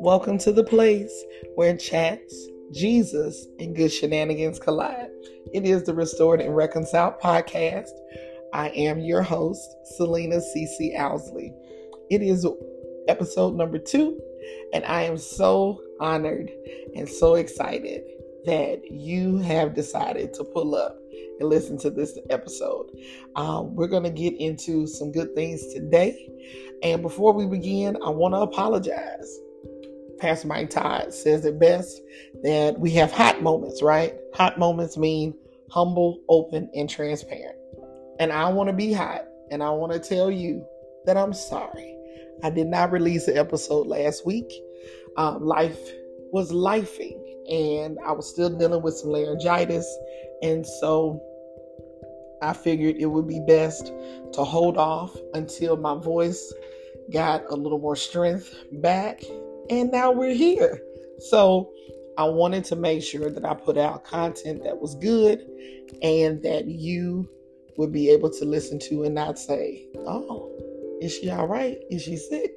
Welcome to the place where chats, Jesus, and good shenanigans collide. It is the Restored and Reconciled podcast. I am your host, Selena CC Owsley. It is episode number two, and I am so honored and so excited that you have decided to pull up and listen to this episode. Um, we're going to get into some good things today. And before we begin, I want to apologize. Pastor Mike Todd says it best that we have hot moments, right? Hot moments mean humble, open, and transparent. And I want to be hot and I want to tell you that I'm sorry. I did not release the episode last week. Um, life was lifing and I was still dealing with some laryngitis. And so I figured it would be best to hold off until my voice got a little more strength back. And now we're here. So I wanted to make sure that I put out content that was good and that you would be able to listen to and not say, oh, is she all right? Is she sick?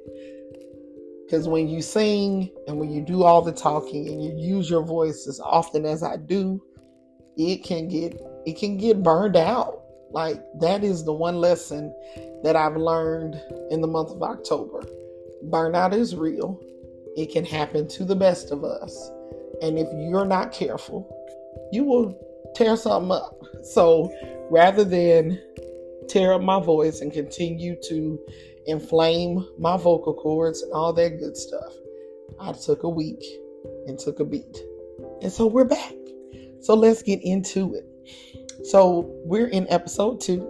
Because when you sing and when you do all the talking and you use your voice as often as I do, it can get it can get burned out. Like that is the one lesson that I've learned in the month of October. Burnout is real. It can happen to the best of us. And if you're not careful, you will tear something up. So rather than tear up my voice and continue to inflame my vocal cords and all that good stuff. I took a week and took a beat. And so we're back. So let's get into it. So we're in episode two.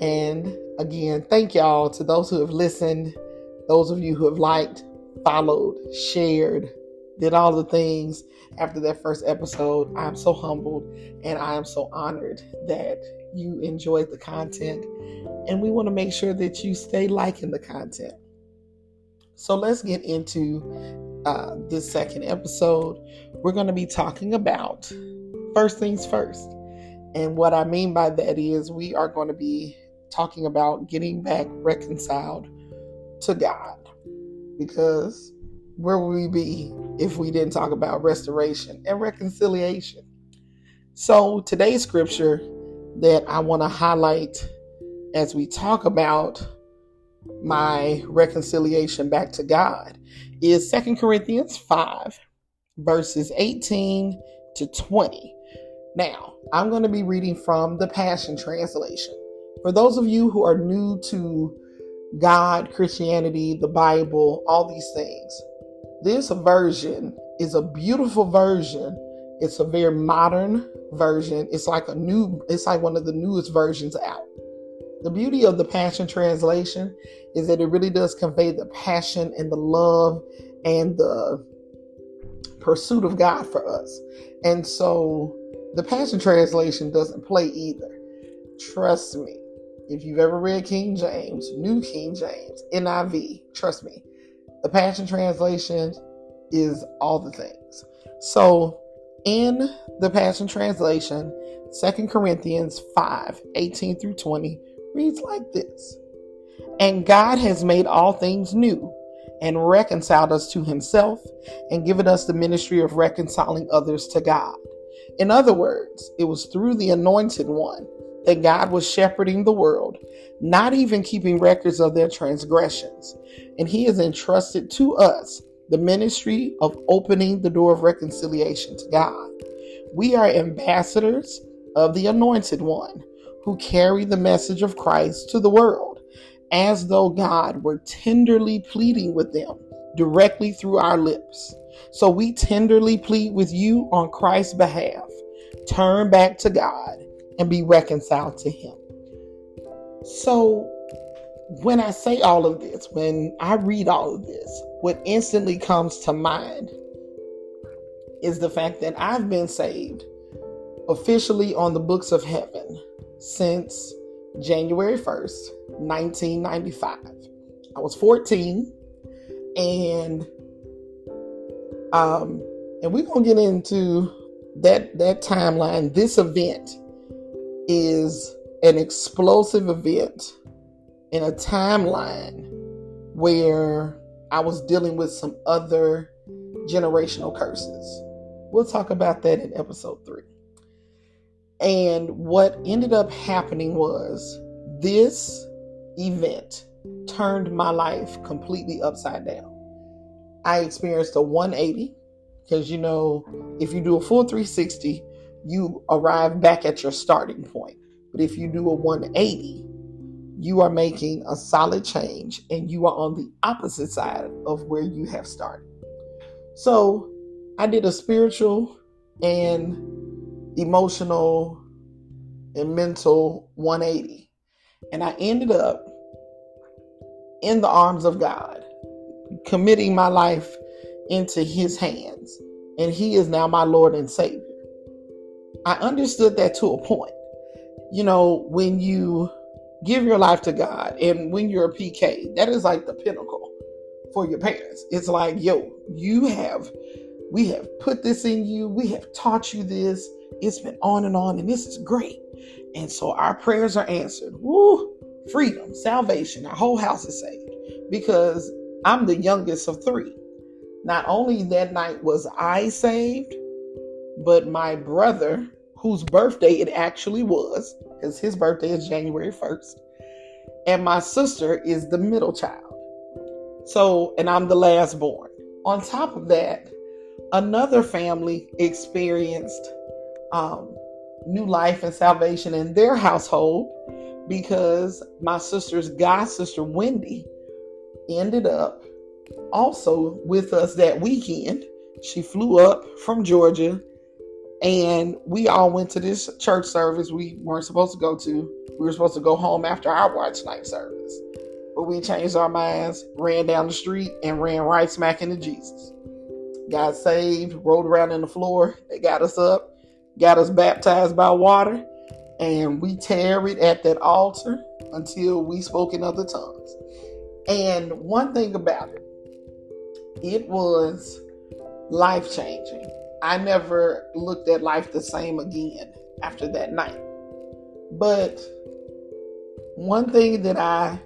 And again, thank y'all to those who have listened, those of you who have liked, followed, shared, did all the things after that first episode. I'm so humbled and I am so honored that you enjoyed the content and we want to make sure that you stay liking the content. So let's get into uh, this second episode. We're going to be talking about first things first. And what I mean by that is we are going to be talking about getting back reconciled to God. Because where would we be if we didn't talk about restoration and reconciliation? So today's scripture that I want to highlight as we talk about my reconciliation back to God is Second Corinthians 5, verses 18 to 20. Now, I'm going to be reading from the Passion Translation. For those of you who are new to God, Christianity, the Bible, all these things, this version is a beautiful version. It's a very modern version. It's like a new, it's like one of the newest versions out. The beauty of the Passion Translation is that it really does convey the passion and the love and the pursuit of God for us. And so the Passion Translation doesn't play either. Trust me. If you've ever read King James, New King James, NIV, trust me, the Passion Translation is all the things. So in the Passion Translation, 2 Corinthians 5 18 through 20 reads like this And God has made all things new and reconciled us to himself and given us the ministry of reconciling others to God. In other words, it was through the anointed one that God was shepherding the world, not even keeping records of their transgressions. And he has entrusted to us the ministry of opening the door of reconciliation to God. We are ambassadors of the anointed one who carry the message of Christ to the world, as though God were tenderly pleading with them directly through our lips. So we tenderly plead with you on Christ's behalf. Turn back to God and be reconciled to Him. So, when I say all of this, when I read all of this, what instantly comes to mind is the fact that I've been saved officially on the books of heaven since January 1st, 1995. I was 14 and um and we're to get into that that timeline. This event is an explosive event in a timeline where I was dealing with some other generational curses. We'll talk about that in episode three. And what ended up happening was this event turned my life completely upside down. I experienced a 180 because you know, if you do a full 360, you arrive back at your starting point. But if you do a 180, you are making a solid change and you are on the opposite side of where you have started. So I did a spiritual and emotional and mental 180. And I ended up in the arms of God, committing my life into His hands. And He is now my Lord and Savior. I understood that to a point. You know, when you give your life to God and when you're a PK, that is like the pinnacle for your parents. It's like, yo, you have, we have put this in you, we have taught you this, it's been on and on, and this is great. And so our prayers are answered. Woo! Freedom, salvation, our whole house is saved because I'm the youngest of three. Not only that night was I saved, but my brother, whose birthday it actually was, because his birthday is January 1st, and my sister is the middle child. So, and I'm the last born. On top of that, another family experienced um, new life and salvation in their household because my sister's god sister Wendy ended up also with us that weekend. She flew up from Georgia and we all went to this church service we weren't supposed to go to. We were supposed to go home after our watch night service. But we changed our minds, ran down the street, and ran right smack into Jesus. Got saved, rolled around in the floor. They got us up, got us baptized by water, and we tarried at that altar until we spoke in other tongues. And one thing about it, it was life changing. I never looked at life the same again after that night. But one thing that I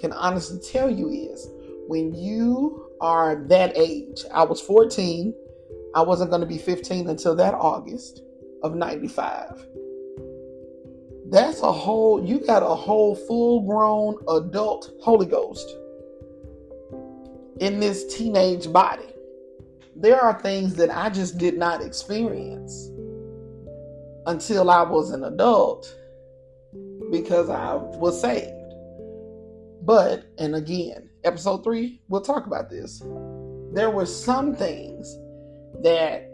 can honestly tell you is when you are that age, I was 14, I wasn't going to be 15 until that August of 95. That's a whole, you got a whole full grown adult Holy Ghost in this teenage body. There are things that I just did not experience until I was an adult because I was saved. But, and again, episode three, we'll talk about this. There were some things that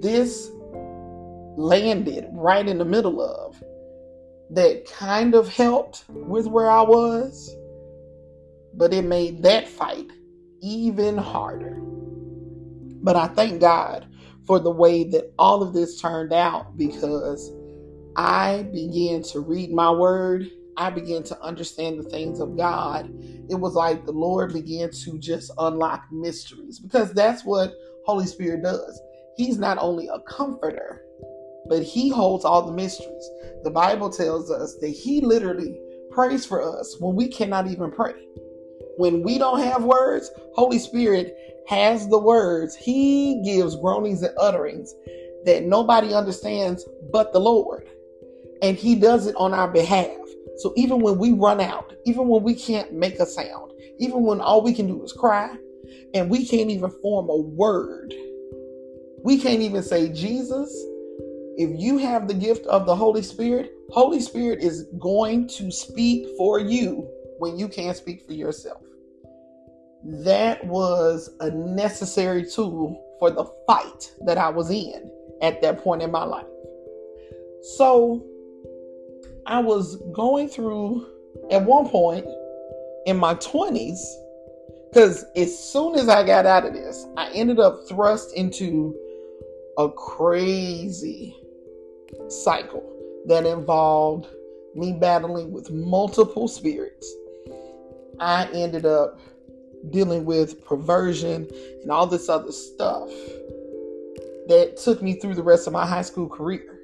this landed right in the middle of that kind of helped with where I was, but it made that fight even harder. But I thank God for the way that all of this turned out because I began to read my word I began to understand the things of God, it was like the Lord began to just unlock mysteries because that's what Holy Spirit does. He's not only a comforter, but he holds all the mysteries. The Bible tells us that he literally prays for us when we cannot even pray. When we don't have words, Holy Spirit has the words. He gives groanings and utterings that nobody understands but the Lord. And he does it on our behalf. So even when we run out, even when we can't make a sound, even when all we can do is cry, and we can't even form a word, we can't even say, Jesus, if you have the gift of the Holy Spirit, Holy Spirit is going to speak for you when you can't speak for yourself. That was a necessary tool for the fight that I was in at that point in my life. So, I was going through at one point in my 20s, because as soon as I got out of this, I ended up thrust into a crazy cycle that involved me battling with multiple spirits. I ended up dealing with perversion and all this other stuff that took me through the rest of my high school career.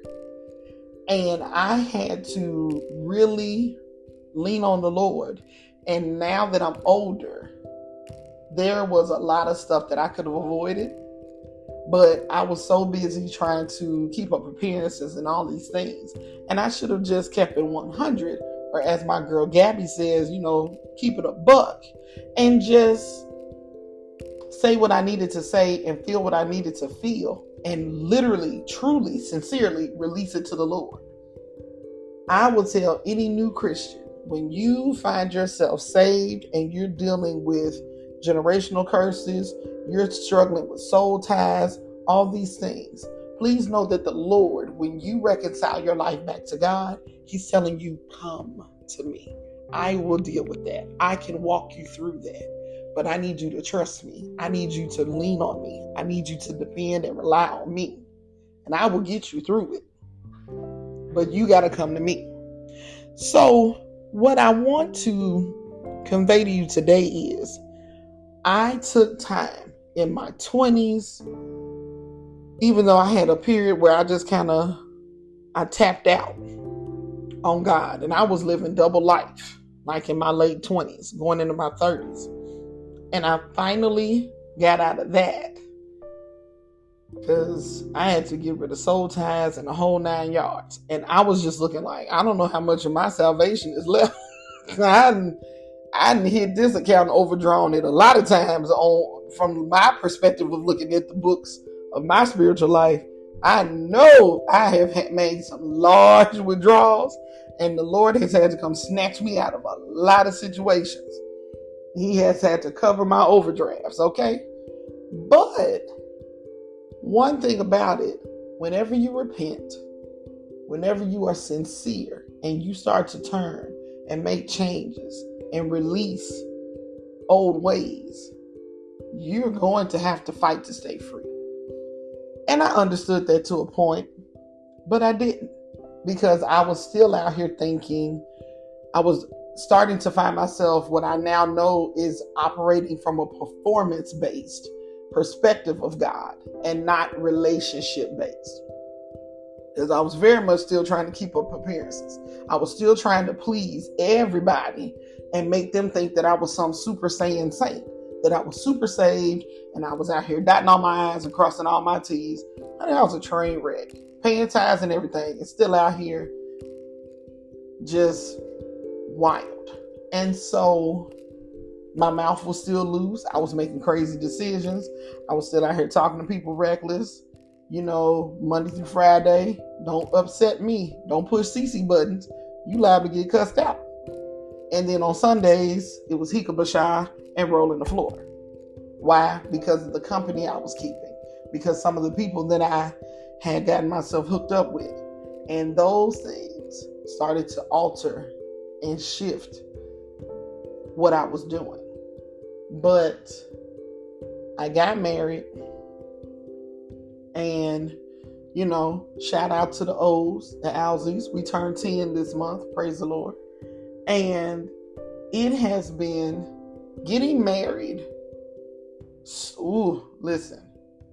And I had to really lean on the Lord. And now that I'm older, there was a lot of stuff that I could have avoided. But I was so busy trying to keep up appearances and all these things. And I should have just kept it 100. Or as my girl Gabby says, you know, keep it a buck. And just say what I needed to say and feel what I needed to feel. And literally, truly, sincerely release it to the Lord. I will tell any new Christian when you find yourself saved and you're dealing with generational curses, you're struggling with soul ties, all these things. Please know that the Lord, when you reconcile your life back to God, He's telling you, Come to me. I will deal with that. I can walk you through that. But I need you to trust me. I need you to lean on me. I need you to depend and rely on me. And I will get you through it. But you got to come to me. So, what I want to convey to you today is I took time in my 20s, even though I had a period where I just kind of I tapped out on God and I was living double life, like in my late 20s, going into my 30s. And I finally got out of that because I had to get rid of soul ties and the whole nine yards. And I was just looking like, I don't know how much of my salvation is left. I I hit this account overdrawn it a lot of times on from my perspective of looking at the books of my spiritual life. I know I have made some large withdrawals, and the Lord has had to come snatch me out of a lot of situations. He has had to cover my overdrafts, okay? But one thing about it, whenever you repent, whenever you are sincere and you start to turn and make changes, and release old ways, you're going to have to fight to stay free. And I understood that to a point, but I didn't because I was still out here thinking I was starting to find myself what I now know is operating from a performance based perspective of God and not relationship based because I was very much still trying to keep up appearances. I was still trying to please everybody and make them think that I was some super saiyan saint, that I was super saved and I was out here dotting all my I's and crossing all my T's. And I was a train wreck, paying tithes and everything, and still out here just wild. And so my mouth was still loose. I was making crazy decisions. I was still out here talking to people reckless you know, Monday through Friday. Don't upset me. Don't push CC buttons. You liable to get cussed out. And then on Sundays, it was Hikabasha and rolling the floor. Why? Because of the company I was keeping. Because some of the people that I had gotten myself hooked up with. And those things started to alter and shift what I was doing. But I got married and, you know, shout out to the O's, the Alzies. We turned 10 this month. Praise the Lord. And it has been getting married. Ooh, listen.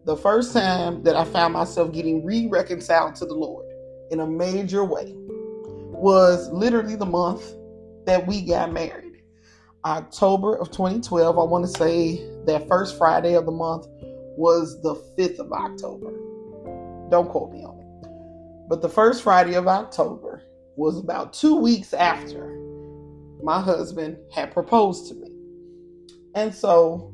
The first time that I found myself getting re reconciled to the Lord in a major way was literally the month that we got married. October of 2012, I want to say that first Friday of the month was the 5th of October. Don't quote me on it. But the first Friday of October was about two weeks after my husband had proposed to me. And so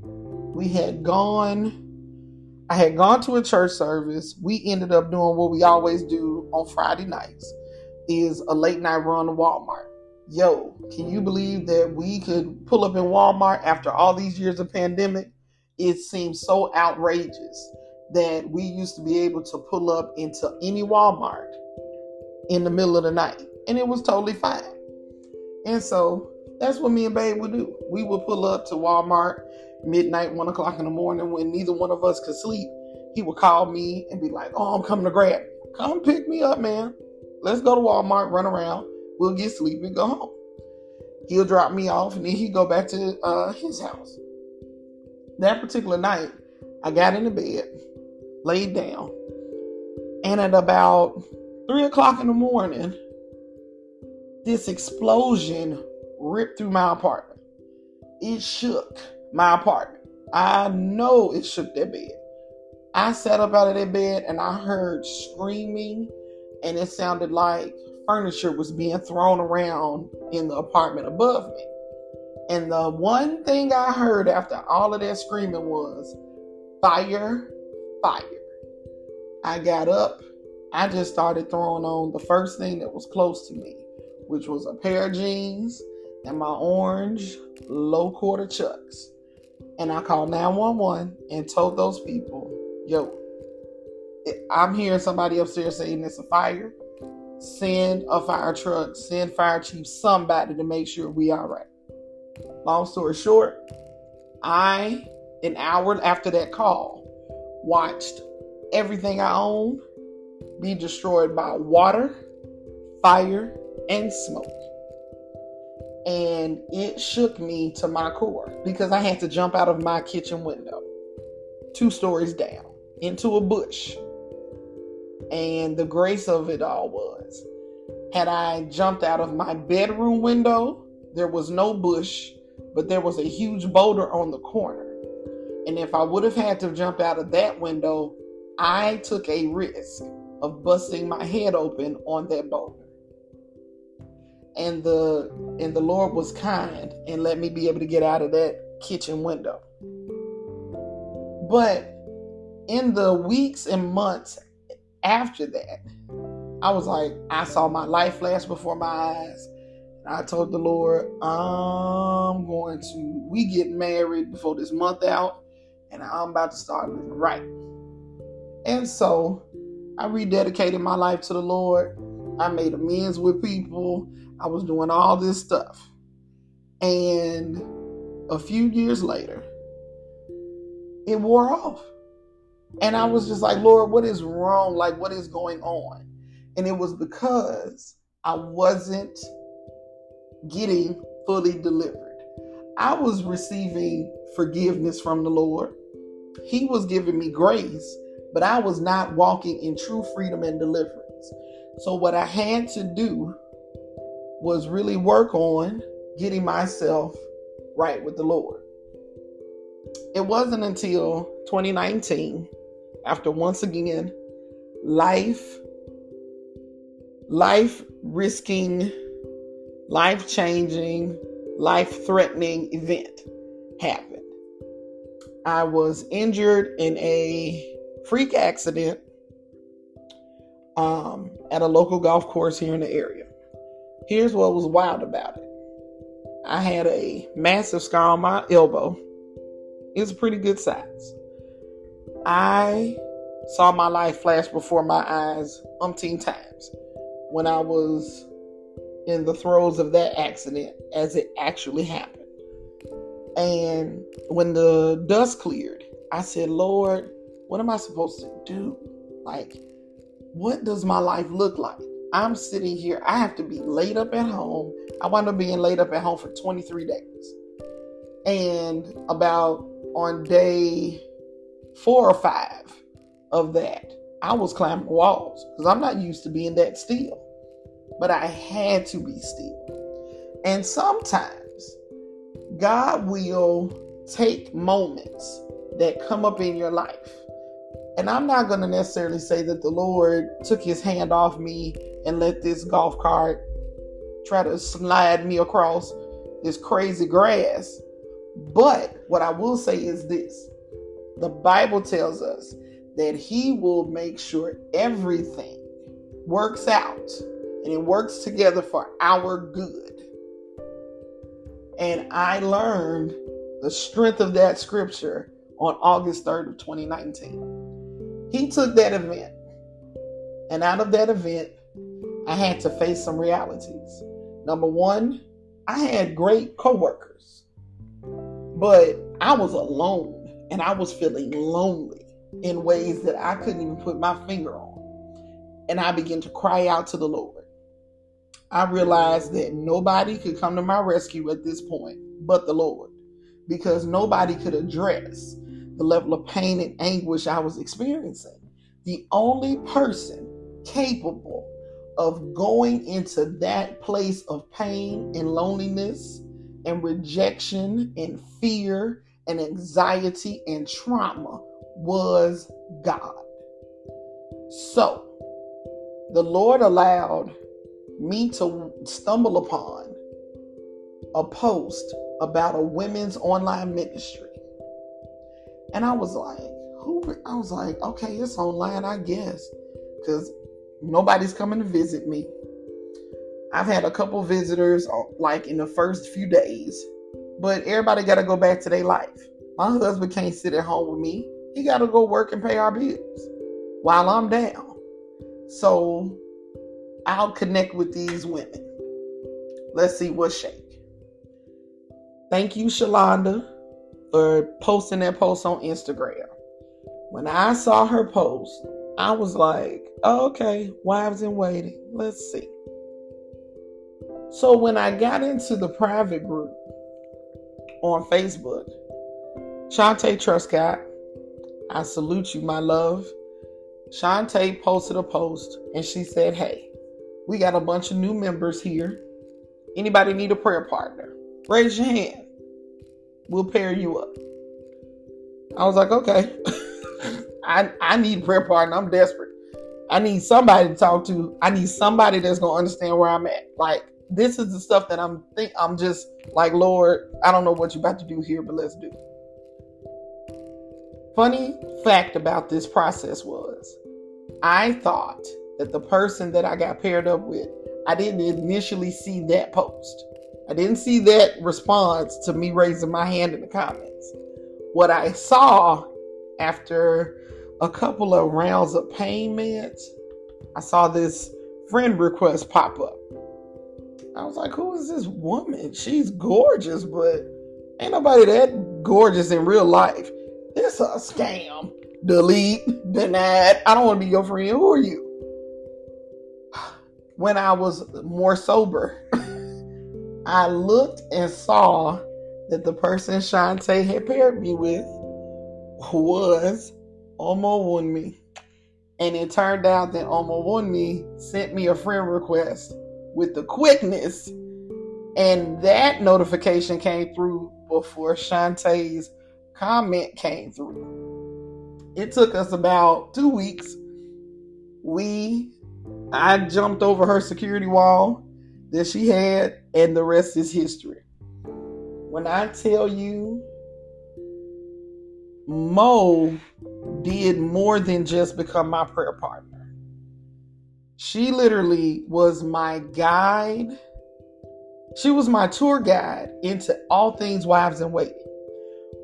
we had gone, I had gone to a church service. We ended up doing what we always do on Friday nights is a late night run to Walmart. Yo, can you believe that we could pull up in Walmart after all these years of pandemic it seems so outrageous that we used to be able to pull up into any Walmart in the middle of the night, and it was totally fine. And so that's what me and Babe would do. We would pull up to Walmart midnight, one o'clock in the morning when neither one of us could sleep. He would call me and be like, "Oh, I'm coming to grab. Come pick me up, man. Let's go to Walmart, run around. We'll get sleep and go home." He'll drop me off, and then he'd go back to uh, his house that particular night, I got into bed, laid down, and at about three o'clock in the morning, this explosion ripped through my apartment. It shook my apartment. I know it shook that bed. I sat up out of that bed and I heard screaming, and it sounded like furniture was being thrown around in the apartment above me. And the one thing I heard after all of that screaming was fire, fire. I got up. I just started throwing on the first thing that was close to me, which was a pair of jeans and my orange low quarter chucks. And I called 911 and told those people, yo, I'm hearing somebody upstairs saying it's a fire. Send a fire truck, send fire chief, somebody to make sure we all right. Long story short, I, an hour after that call, watched everything I own be destroyed by water, fire, and smoke. And it shook me to my core because I had to jump out of my kitchen window, two stories down, into a bush. And the grace of it all was had I jumped out of my bedroom window, there was no bush, but there was a huge boulder on the corner. And if I would have had to jump out of that window, I took a risk of busting my head open on that boulder. And the and the Lord was kind and let me be able to get out of that kitchen window. But in the weeks and months after that, I was like, I saw my life flash before my eyes. I told the Lord, I'm going to, we get married before this month out, and I'm about to start living right. And so I rededicated my life to the Lord. I made amends with people. I was doing all this stuff. And a few years later, it wore off. And I was just like, Lord, what is wrong? Like, what is going on? And it was because I wasn't getting fully delivered. I was receiving forgiveness from the Lord. He was giving me grace, but I was not walking in true freedom and deliverance. So, what I had to do was really work on getting myself right with the Lord. It wasn't until 2019, after once again, life, life risking, life changing, life threatening event happened. I was injured in a freak accident um, at a local golf course here in the area. Here's what was wild about it I had a massive scar on my elbow. It's a pretty good size. I saw my life flash before my eyes umpteen times when I was in the throes of that accident as it actually happened. And when the dust cleared, I said, Lord, what am I supposed to do? Like, what does my life look like? I'm sitting here, I have to be laid up at home. I wound up being laid up at home for 23 days. And about on day four or five of that, I was climbing walls because I'm not used to being that still. But I had to be still. And sometimes God will take moments that come up in your life and I'm not going to necessarily say that the Lord took his hand off me and let this golf cart try to slide me across this crazy grass. But what I will say is this the Bible tells us that he will make sure everything works out and it works together for our good. And I learned the strength of that scripture on August 3rd of 2019 he took that event, and out of that event, I had to face some realities. Number one, I had great coworkers, but I was alone and I was feeling lonely in ways that I couldn't even put my finger on. And I began to cry out to the Lord. I realized that nobody could come to my rescue at this point but the Lord because nobody could address the level of pain and anguish I was experiencing. The only person capable of going into that place of pain and loneliness and rejection and fear and anxiety and trauma was God. So, the Lord allowed me to stumble upon a post about a women's online ministry. And I was like, who? I was like, okay, it's online, I guess. Because nobody's coming to visit me. I've had a couple visitors uh, like in the first few days, but everybody got to go back to their life. My husband can't sit at home with me. He got to go work and pay our bills while I'm down. So I'll connect with these women. Let's see what shake. Thank you, Shalonda, for posting that post on Instagram. When I saw her post, I was like, oh, okay, wives in waiting. Let's see. So when I got into the private group on Facebook, Shantae Truscott, I salute you, my love. Shantae posted a post and she said, Hey, we got a bunch of new members here. Anybody need a prayer partner? Raise your hand. We'll pair you up. I was like, okay. I I need prayer partner. I'm desperate. I need somebody to talk to. I need somebody that's gonna understand where I'm at. Like this is the stuff that I'm think I'm just like, Lord, I don't know what you're about to do here, but let's do. Funny fact about this process was I thought that the person that I got paired up with, I didn't initially see that post. I didn't see that response to me raising my hand in the comments. What I saw after a couple of rounds of pain meds, I saw this friend request pop up. I was like, who is this woman? She's gorgeous, but ain't nobody that gorgeous in real life. It's a scam. Delete, denied. I don't want to be your friend. Who are you? When I was more sober, I looked and saw that the person Shantae had paired me with was Omo Wunmi. And it turned out that Omo Wunmi sent me a friend request with the quickness. And that notification came through before Shantae's comment came through. It took us about two weeks. We, I jumped over her security wall that she had, and the rest is history. When I tell you, Mo did more than just become my prayer partner. She literally was my guide. She was my tour guide into all things wives in waiting.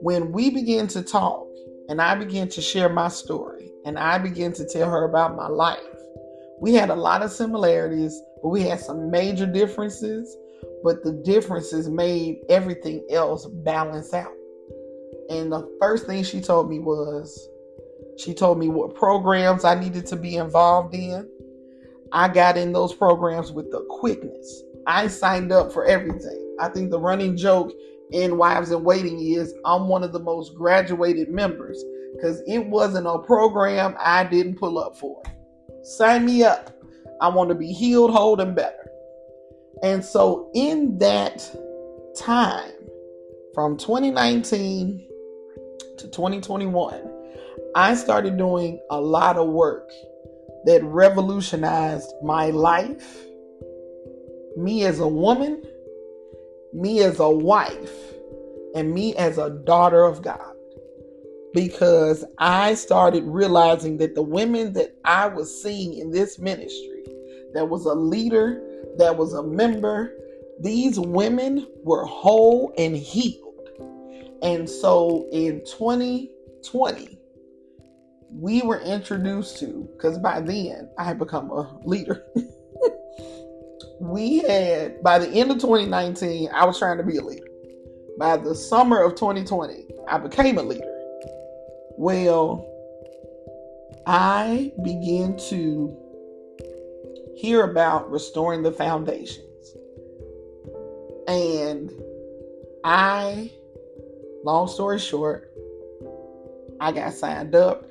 When we began to talk and I began to share my story and I began to tell her about my life, we had a lot of similarities, but we had some major differences. But the differences made everything else balance out. And the first thing she told me was, she told me what programs I needed to be involved in. I got in those programs with the quickness. I signed up for everything. I think the running joke in Wives in Waiting is I'm one of the most graduated members because it wasn't a program I didn't pull up for. Sign me up. I want to be healed, whole, and better. And so, in that time from 2019 to 2021, I started doing a lot of work that revolutionized my life, me as a woman, me as a wife, and me as a daughter of God. Because I started realizing that the women that I was seeing in this ministry, that was a leader, that was a member, these women were whole and healed. And so in 2020, we were introduced to, because by then I had become a leader. we had, by the end of 2019, I was trying to be a leader. By the summer of 2020, I became a leader. Well, I began to hear about restoring the foundations. And I, long story short, I got signed up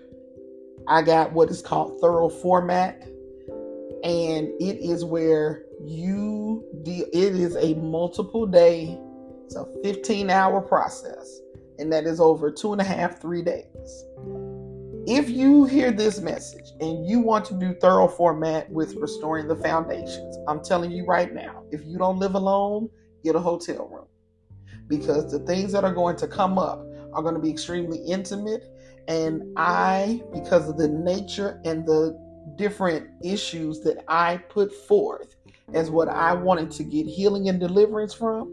I got what is called thorough format. and it is where you deal it is a multiple day it's a 15 hour process and that is over two and a half three days if you hear this message and you want to do thorough format with restoring the foundations i'm telling you right now if you don't live alone get a hotel room because the things that are going to come up are going to be extremely intimate and i because of the nature and the different issues that I put forth as what I wanted to get healing and deliverance from.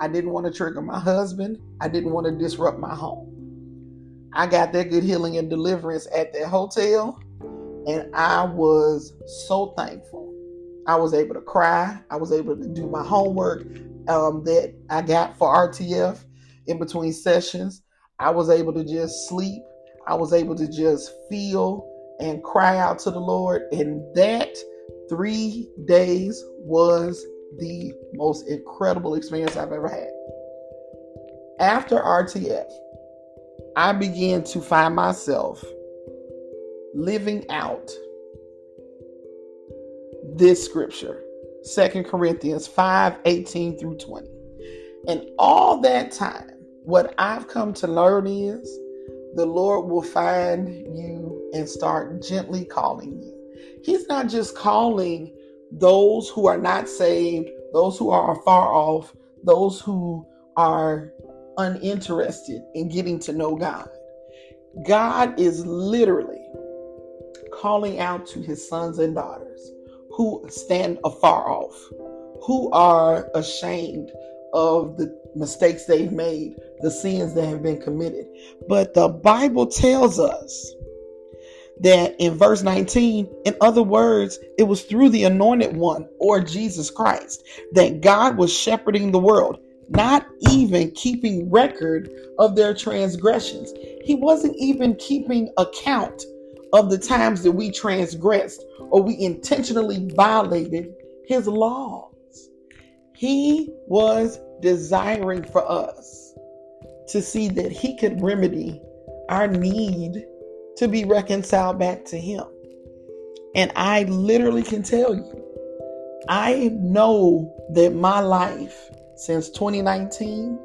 I didn't want to trigger my husband. I didn't want to disrupt my home. I got that good healing and deliverance at that hotel, and I was so thankful. I was able to cry. I was able to do my homework um, that I got for RTF in between sessions. I was able to just sleep. I was able to just feel and cry out to the Lord. And that three days was the most incredible experience I've ever had. After RTF, I began to find myself living out this scripture, Second Corinthians 5 18 through 20. And all that time, what I've come to learn is the Lord will find you and start gently calling you. He's not just calling those who are not saved, those who are far off, those who are uninterested in getting to know God. God is literally calling out to his sons and daughters who stand afar off, who are ashamed of the mistakes they've made, the sins that have been committed. But the Bible tells us that in verse 19, in other words, it was through the anointed one or Jesus Christ that God was shepherding the world, not even keeping record of their transgressions. He wasn't even keeping account of the times that we transgressed or we intentionally violated his laws. He was desiring for us to see that He could remedy our need to be reconciled back to Him. And I literally can tell you, I know that my life since 2019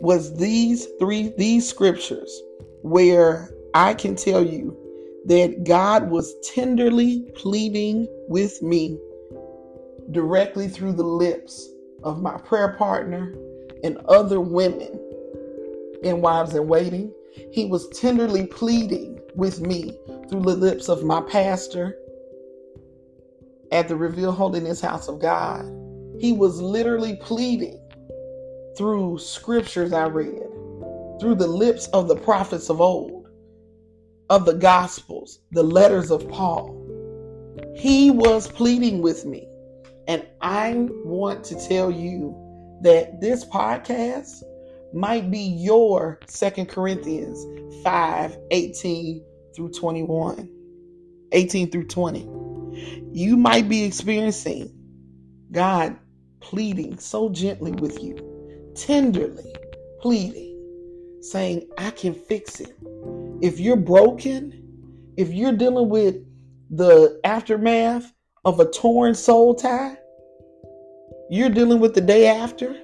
was these three, these scriptures where I can tell you that God was tenderly pleading with me directly through the lips of my prayer partner and other women and Wives in Waiting. He was tenderly pleading with me through the lips of my pastor at the Reveal Holiness House of God. He was literally pleading through scriptures I read, through the lips of the prophets of old, of the Gospels, the letters of Paul. He was pleading with me and I want to tell you that this podcast might be your Second Corinthians 5 18 through 21, 18 through 20. You might be experiencing God pleading so gently with you, tenderly pleading, saying, I can fix it. If you're broken, if you're dealing with the aftermath of a torn soul tie, you're dealing with the day after,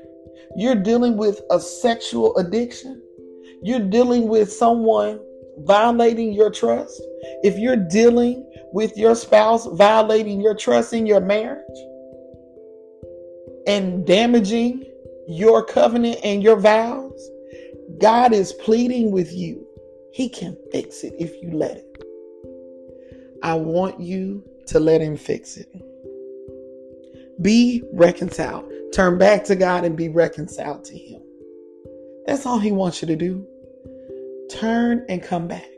you're dealing with a sexual addiction, you're dealing with someone violating your trust, if you're dealing with your spouse violating your trust in your marriage and damaging your covenant and your vows, God is pleading with you. He can fix it if you let it. I want you to let Him fix it. Be reconciled. Turn back to God and be reconciled to Him. That's all He wants you to do. Turn and come back.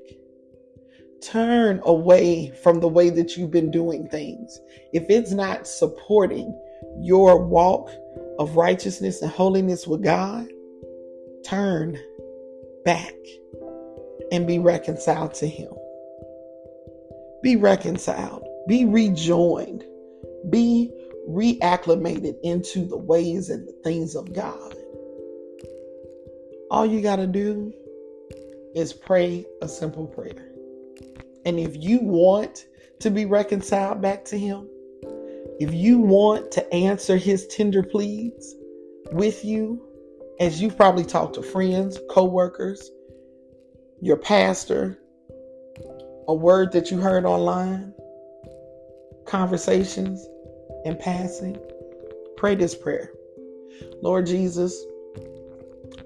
Turn away from the way that you've been doing things. If it's not supporting your walk of righteousness and holiness with God, turn back and be reconciled to Him. Be reconciled. Be rejoined. Be reacclimated into the ways and the things of God. All you got to do is pray a simple prayer. And if you want to be reconciled back to Him, if you want to answer His tender pleas with you, as you've probably talked to friends, co-workers, your pastor, a word that you heard online, conversations in passing, pray this prayer. Lord Jesus,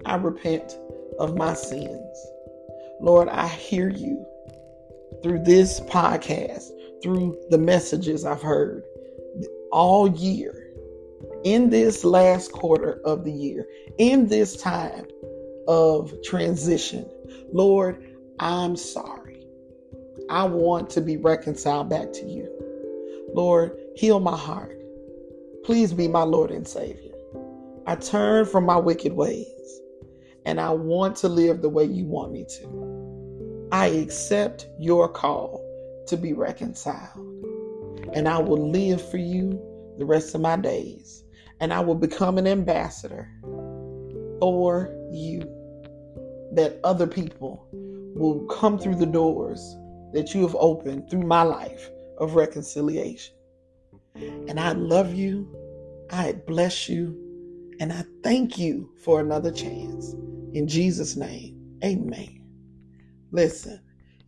I repent of my sins. Lord, I hear you through this podcast, through the messages I've heard all year, in this last quarter of the year, in this time of transition. Lord, I'm sorry. I want to be reconciled back to you. Lord, heal my heart. Please be my Lord and Savior. I turn from my wicked ways and I want to live the way you want me to. I accept your call to be reconciled, and I will live for you the rest of my days, and I will become an ambassador for you that other people will come through the doors that you have opened through my life of reconciliation. And I love you, I bless you, and I thank you for another chance. In Jesus' name, amen. Listen,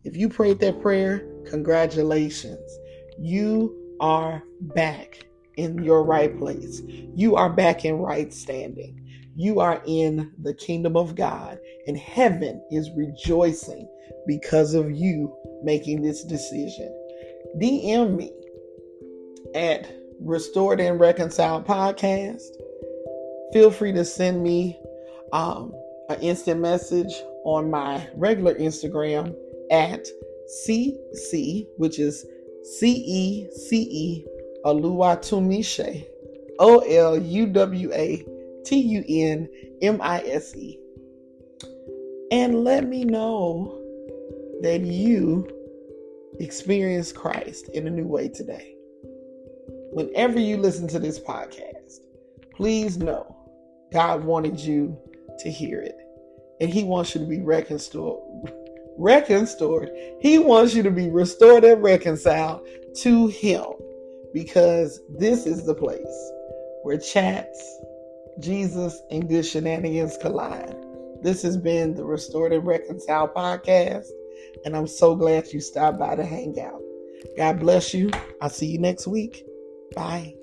if you prayed that prayer, congratulations. You are back in your right place. You are back in right standing. You are in the kingdom of God, and heaven is rejoicing because of you making this decision. DM me at Restored and Reconciled Podcast. Feel free to send me um, an instant message on my regular Instagram at CeCe, which is C E C E Oluwatunmise, O L U W A T U N M I S E. And let me know that you experience Christ in a new way today. Whenever you listen to this podcast, please know God wanted you to hear it. And he wants you to be reconciled. Reconciled. He wants you to be restored and reconciled to him because this is the place where chats, Jesus, and good shenanigans collide. This has been the Restored and Reconciled podcast, and I'm so glad you stopped by to hang out. God bless you. I'll see you next week. Bye.